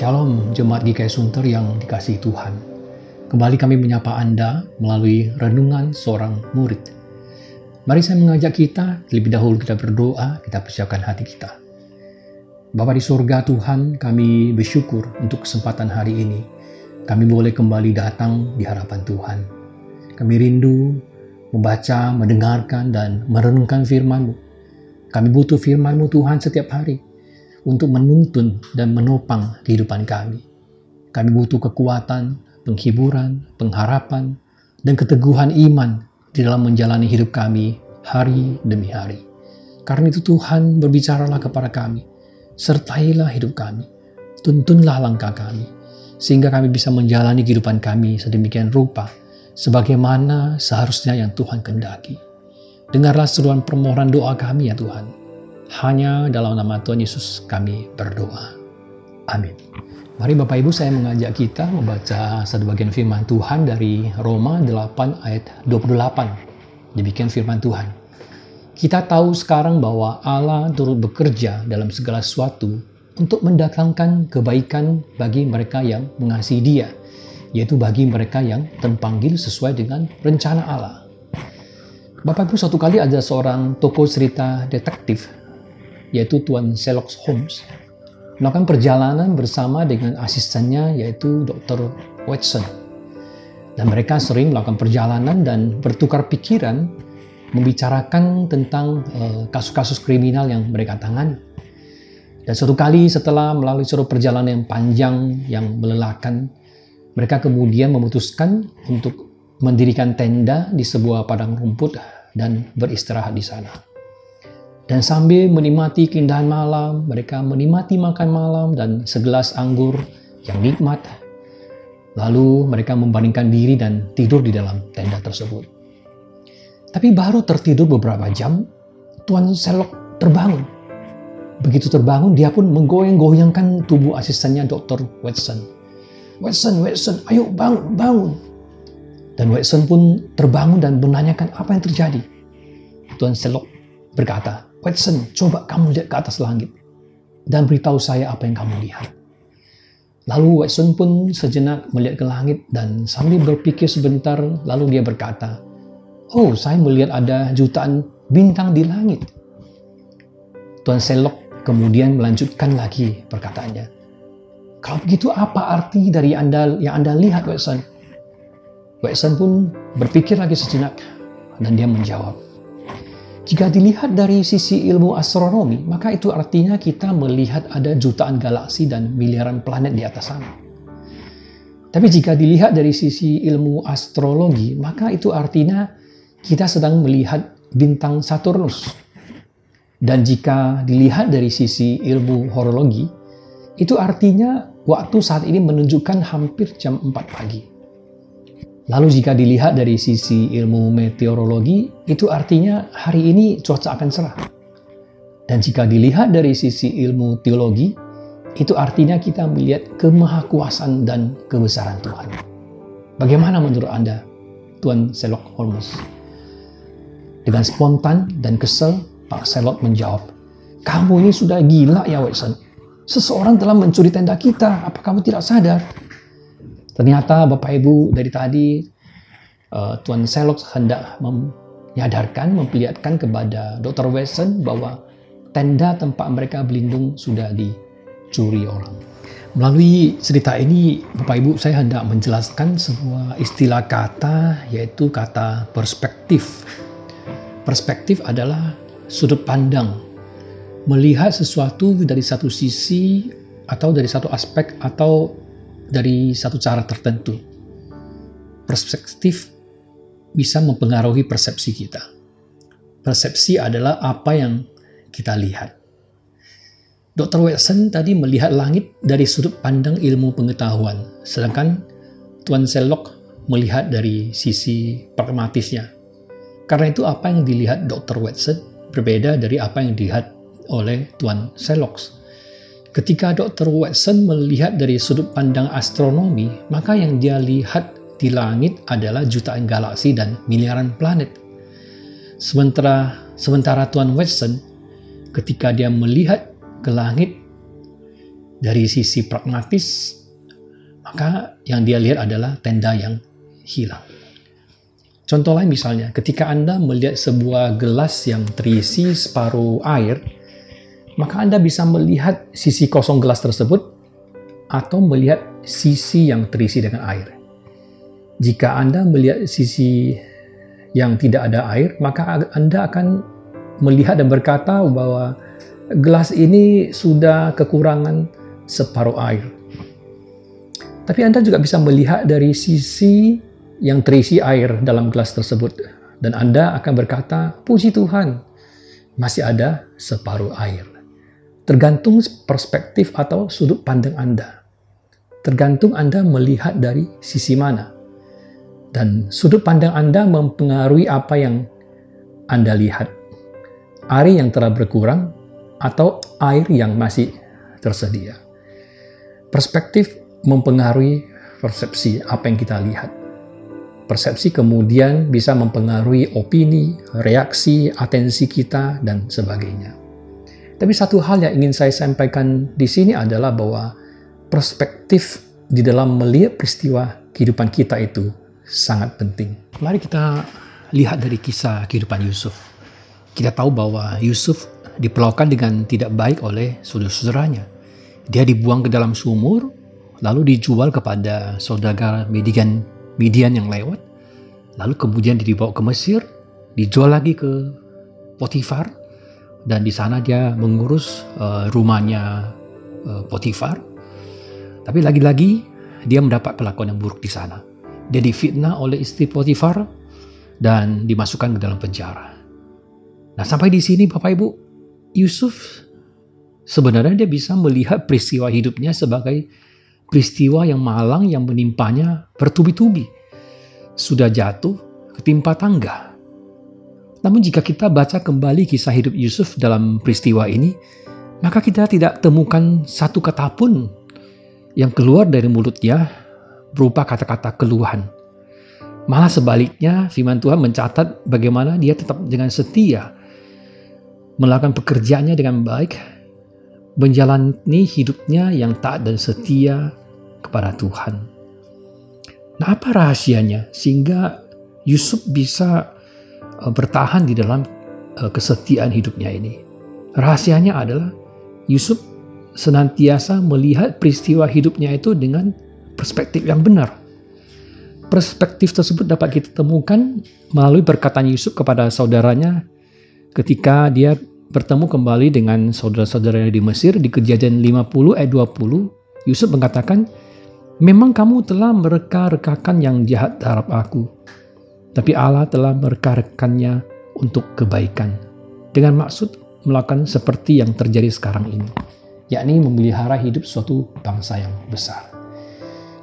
Shalom Jemaat GKI Sunter yang dikasih Tuhan. Kembali kami menyapa Anda melalui renungan seorang murid. Mari saya mengajak kita, lebih dahulu kita berdoa, kita persiapkan hati kita. Bapa di surga Tuhan, kami bersyukur untuk kesempatan hari ini. Kami boleh kembali datang di hadapan Tuhan. Kami rindu membaca, mendengarkan, dan merenungkan firman-Mu. Kami butuh firman-Mu Tuhan setiap hari untuk menuntun dan menopang kehidupan kami. Kami butuh kekuatan, penghiburan, pengharapan, dan keteguhan iman di dalam menjalani hidup kami hari demi hari. Karena itu Tuhan berbicaralah kepada kami, sertailah hidup kami, tuntunlah langkah kami, sehingga kami bisa menjalani kehidupan kami sedemikian rupa, sebagaimana seharusnya yang Tuhan kendaki. Dengarlah seruan permohonan doa kami ya Tuhan, hanya dalam nama Tuhan Yesus kami berdoa. Amin. Mari Bapak Ibu saya mengajak kita membaca satu bagian firman Tuhan dari Roma 8 ayat 28. Demikian firman Tuhan. Kita tahu sekarang bahwa Allah turut bekerja dalam segala sesuatu untuk mendatangkan kebaikan bagi mereka yang mengasihi Dia, yaitu bagi mereka yang terpanggil sesuai dengan rencana Allah. Bapak Ibu suatu kali ada seorang tokoh cerita detektif yaitu Tuan Sherlock Holmes, melakukan perjalanan bersama dengan asistennya yaitu Dr. Watson. Dan mereka sering melakukan perjalanan dan bertukar pikiran membicarakan tentang eh, kasus-kasus uh, kriminal yang mereka tangani. Dan suatu kali setelah melalui suatu perjalanan yang panjang yang melelahkan, mereka kemudian memutuskan untuk mendirikan tenda di sebuah padang rumput dan beristirahat di sana. Dan sambil menikmati keindahan malam, mereka menikmati makan malam dan segelas anggur yang nikmat. Lalu mereka membandingkan diri dan tidur di dalam tenda tersebut. Tapi baru tertidur beberapa jam, Tuan Sherlock terbangun. Begitu terbangun, dia pun menggoyang-goyangkan tubuh asistennya Dr. Watson. Watson, Watson, ayo bangun, bangun. Dan Watson pun terbangun dan menanyakan apa yang terjadi. Tuan Sherlock berkata, Watson, coba kamu lihat ke atas langit dan beritahu saya apa yang kamu lihat. Lalu Watson pun sejenak melihat ke langit dan sambil berpikir sebentar lalu dia berkata, Oh, saya melihat ada jutaan bintang di langit. Tuan Sherlock kemudian melanjutkan lagi perkataannya. Kalau begitu apa arti dari anda yang anda lihat Watson? Watson pun berpikir lagi sejenak dan dia menjawab, jika dilihat dari sisi ilmu astronomi, maka itu artinya kita melihat ada jutaan galaksi dan miliaran planet di atas sana. Tapi jika dilihat dari sisi ilmu astrologi, maka itu artinya kita sedang melihat bintang Saturnus. Dan jika dilihat dari sisi ilmu horologi, itu artinya waktu saat ini menunjukkan hampir jam 4 pagi. Lalu jika dilihat dari sisi ilmu meteorologi, itu artinya hari ini cuaca akan cerah. Dan jika dilihat dari sisi ilmu teologi, itu artinya kita melihat kemahakuasaan dan kebesaran Tuhan. Bagaimana menurut Anda, Tuan Sherlock Holmes? Dengan spontan dan kesel, Pak Sherlock menjawab, Kamu ini sudah gila ya Watson. Seseorang telah mencuri tenda kita, apa kamu tidak sadar? Ternyata Bapak Ibu dari tadi uh, Tuan Sherlock hendak menyadarkan, memperlihatkan kepada Dr. Wesson bahwa tenda tempat mereka berlindung sudah dicuri orang. Melalui cerita ini, Bapak Ibu, saya hendak menjelaskan sebuah istilah kata, yaitu kata perspektif. Perspektif adalah sudut pandang, melihat sesuatu dari satu sisi atau dari satu aspek atau dari satu cara tertentu. Perspektif bisa mempengaruhi persepsi kita. Persepsi adalah apa yang kita lihat. Dr. Watson tadi melihat langit dari sudut pandang ilmu pengetahuan, sedangkan Tuan Sherlock melihat dari sisi pragmatisnya. Karena itu apa yang dilihat Dr. Watson berbeda dari apa yang dilihat oleh Tuan Sherlock. Ketika Dr. Watson melihat dari sudut pandang astronomi, maka yang dia lihat di langit adalah jutaan galaksi dan miliaran planet. Sementara sementara Tuan Watson ketika dia melihat ke langit, dari sisi pragmatis, maka yang dia lihat adalah tenda yang hilang. Contoh lain misalnya, ketika Anda melihat sebuah gelas yang terisi separuh air, maka Anda bisa melihat sisi kosong gelas tersebut atau melihat sisi yang terisi dengan air. Jika Anda melihat sisi yang tidak ada air, maka Anda akan melihat dan berkata bahwa gelas ini sudah kekurangan separuh air. Tapi Anda juga bisa melihat dari sisi yang terisi air dalam gelas tersebut. Dan Anda akan berkata, puji Tuhan, masih ada separuh air. Tergantung perspektif atau sudut pandang Anda. Tergantung Anda melihat dari sisi mana. Dan sudut pandang Anda mempengaruhi apa yang Anda lihat. Air yang telah berkurang atau air yang masih tersedia. Perspektif mempengaruhi persepsi apa yang kita lihat. Persepsi kemudian bisa mempengaruhi opini, reaksi, atensi kita, dan sebagainya. Tapi satu hal yang ingin saya sampaikan di sini adalah bahwa perspektif di dalam melihat peristiwa kehidupan kita itu sangat penting. Mari kita lihat dari kisah kehidupan Yusuf. Kita tahu bahwa Yusuf diperlakukan dengan tidak baik oleh saudara-saudaranya. Dia dibuang ke dalam sumur, lalu dijual kepada saudagar Midian Midian yang lewat, lalu kemudian dibawa ke Mesir, dijual lagi ke Potifar, dan di sana dia mengurus uh, rumahnya uh, Potifar. Tapi lagi-lagi dia mendapat perlakuan yang buruk di sana. Dia difitnah oleh istri Potifar dan dimasukkan ke dalam penjara. Nah sampai di sini Bapak Ibu, Yusuf sebenarnya dia bisa melihat peristiwa hidupnya sebagai peristiwa yang malang yang menimpanya bertubi-tubi. Sudah jatuh, ketimpa tangga. Namun jika kita baca kembali kisah hidup Yusuf dalam peristiwa ini, maka kita tidak temukan satu kata pun yang keluar dari mulutnya berupa kata-kata keluhan. Malah sebaliknya, firman Tuhan mencatat bagaimana dia tetap dengan setia melakukan pekerjaannya dengan baik, menjalani hidupnya yang taat dan setia kepada Tuhan. Nah, apa rahasianya sehingga Yusuf bisa bertahan di dalam uh, kesetiaan hidupnya ini? Rahasianya adalah Yusuf senantiasa melihat peristiwa hidupnya itu dengan perspektif yang benar. Perspektif tersebut dapat kita temukan melalui perkataan Yusuf kepada saudaranya ketika dia bertemu kembali dengan saudara-saudaranya di Mesir di kejadian 50 ayat 20 Yusuf mengatakan Memang kamu telah mereka-rekakan yang jahat terhadap aku, tapi Allah telah mereka-rekannya untuk kebaikan, dengan maksud melakukan seperti yang terjadi sekarang ini, yakni memelihara hidup suatu bangsa yang besar.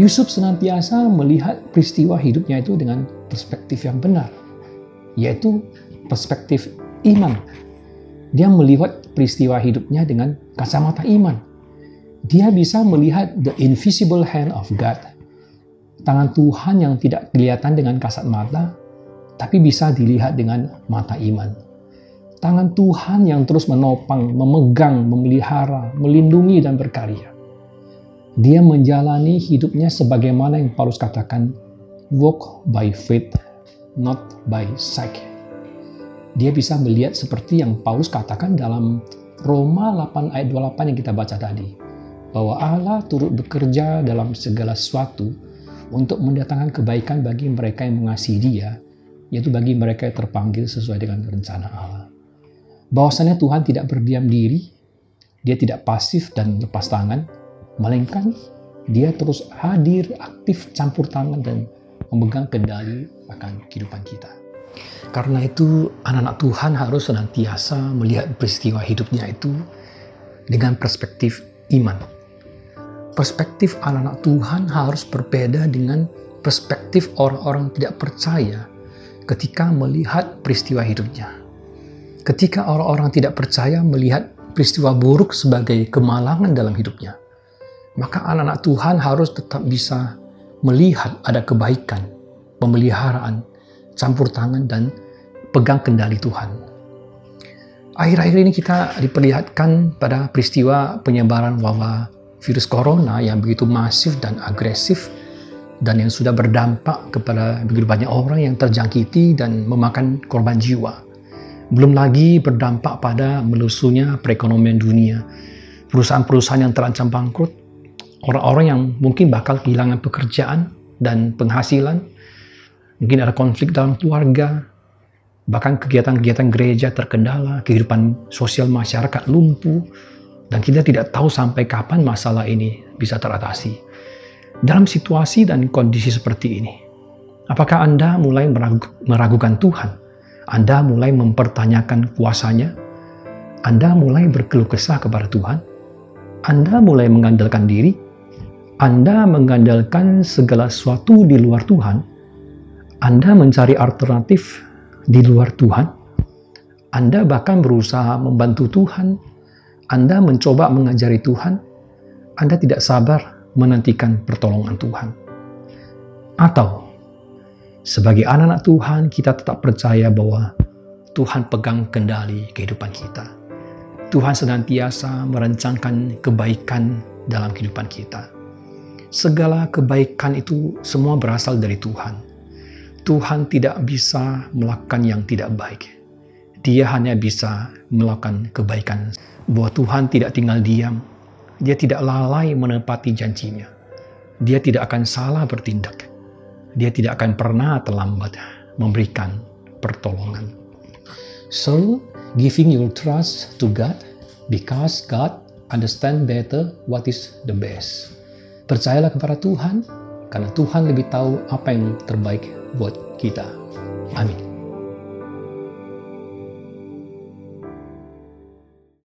Yusuf senantiasa melihat peristiwa hidupnya itu dengan perspektif yang benar, yaitu perspektif iman. Dia melihat peristiwa hidupnya dengan kacamata iman dia bisa melihat the invisible hand of God. Tangan Tuhan yang tidak kelihatan dengan kasat mata, tapi bisa dilihat dengan mata iman. Tangan Tuhan yang terus menopang, memegang, memelihara, melindungi, dan berkarya. Dia menjalani hidupnya sebagaimana yang Paulus katakan, walk by faith, not by sight. Dia bisa melihat seperti yang Paulus katakan dalam Roma 8 ayat 28 yang kita baca tadi bahwa Allah turut bekerja dalam segala sesuatu untuk mendatangkan kebaikan bagi mereka yang mengasihi Dia, yaitu bagi mereka yang terpanggil sesuai dengan rencana Allah. Bahwasannya Tuhan tidak berdiam diri, Dia tidak pasif dan lepas tangan, melainkan Dia terus hadir, aktif, campur tangan dan memegang kendali akan kehidupan kita. Karena itu anak-anak Tuhan harus senantiasa melihat peristiwa hidupnya itu dengan perspektif iman perspektif anak-anak Tuhan harus berbeda dengan perspektif orang-orang tidak percaya ketika melihat peristiwa hidupnya. Ketika orang-orang tidak percaya melihat peristiwa buruk sebagai kemalangan dalam hidupnya, maka anak-anak Tuhan harus tetap bisa melihat ada kebaikan, pemeliharaan, campur tangan, dan pegang kendali Tuhan. Akhir-akhir ini kita diperlihatkan pada peristiwa penyebaran wabah virus corona yang begitu masif dan agresif dan yang sudah berdampak kepada begitu banyak orang yang terjangkiti dan memakan korban jiwa. Belum lagi berdampak pada melusunya perekonomian dunia. Perusahaan-perusahaan yang terancam bangkrut, orang-orang yang mungkin bakal kehilangan pekerjaan dan penghasilan, mungkin ada konflik dalam keluarga, bahkan kegiatan-kegiatan gereja terkendala, kehidupan sosial masyarakat lumpuh, dan kita tidak tahu sampai kapan masalah ini bisa teratasi. Dalam situasi dan kondisi seperti ini, apakah Anda mulai meragukan Tuhan? Anda mulai mempertanyakan kuasanya? Anda mulai berkeluh kesah kepada Tuhan? Anda mulai mengandalkan diri? Anda mengandalkan segala sesuatu di luar Tuhan? Anda mencari alternatif di luar Tuhan? Anda bahkan berusaha membantu Tuhan? Anda mencoba mengajari Tuhan? Anda tidak sabar menantikan pertolongan Tuhan. Atau sebagai anak-anak Tuhan kita tetap percaya bahwa Tuhan pegang kendali kehidupan kita. Tuhan senantiasa merancangkan kebaikan dalam kehidupan kita. Segala kebaikan itu semua berasal dari Tuhan. Tuhan tidak bisa melakukan yang tidak baik. Dia hanya bisa melakukan kebaikan. Bahwa Tuhan tidak tinggal diam, dia tidak lalai menepati janjinya. Dia tidak akan salah bertindak. Dia tidak akan pernah terlambat memberikan pertolongan. So, giving your trust to God because God understand better what is the best. Percayalah kepada Tuhan karena Tuhan lebih tahu apa yang terbaik buat kita. Amin.